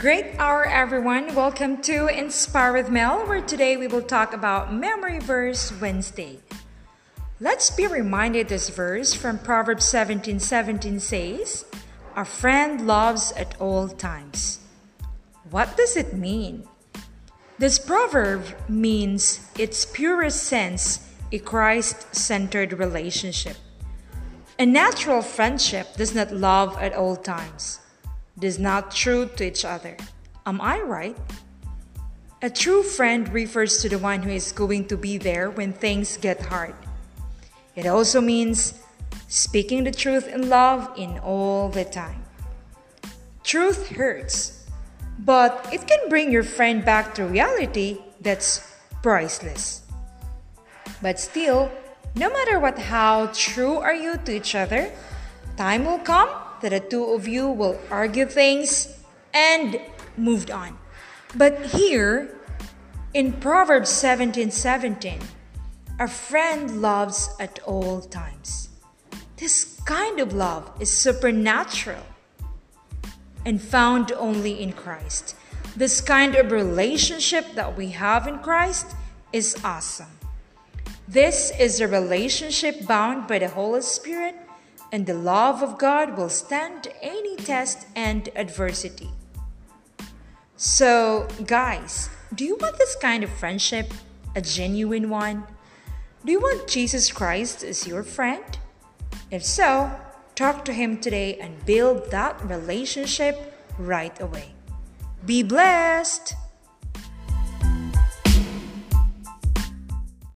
Great hour, everyone. Welcome to Inspire with Mel, where today we will talk about Memory Verse Wednesday. Let's be reminded this verse from Proverbs 17 17 says, A friend loves at all times. What does it mean? This proverb means its purest sense a Christ centered relationship. A natural friendship does not love at all times is not true to each other. Am I right? A true friend refers to the one who is going to be there when things get hard. It also means speaking the truth in love in all the time. Truth hurts, but it can bring your friend back to reality that's priceless. But still, no matter what how true are you to each other, time will come that the two of you will argue things and moved on. But here in Proverbs 17 17, a friend loves at all times. This kind of love is supernatural and found only in Christ. This kind of relationship that we have in Christ is awesome. This is a relationship bound by the Holy Spirit and the love of God will stand any test and adversity. So, guys, do you want this kind of friendship, a genuine one? Do you want Jesus Christ as your friend? If so, talk to Him today and build that relationship right away. Be blessed!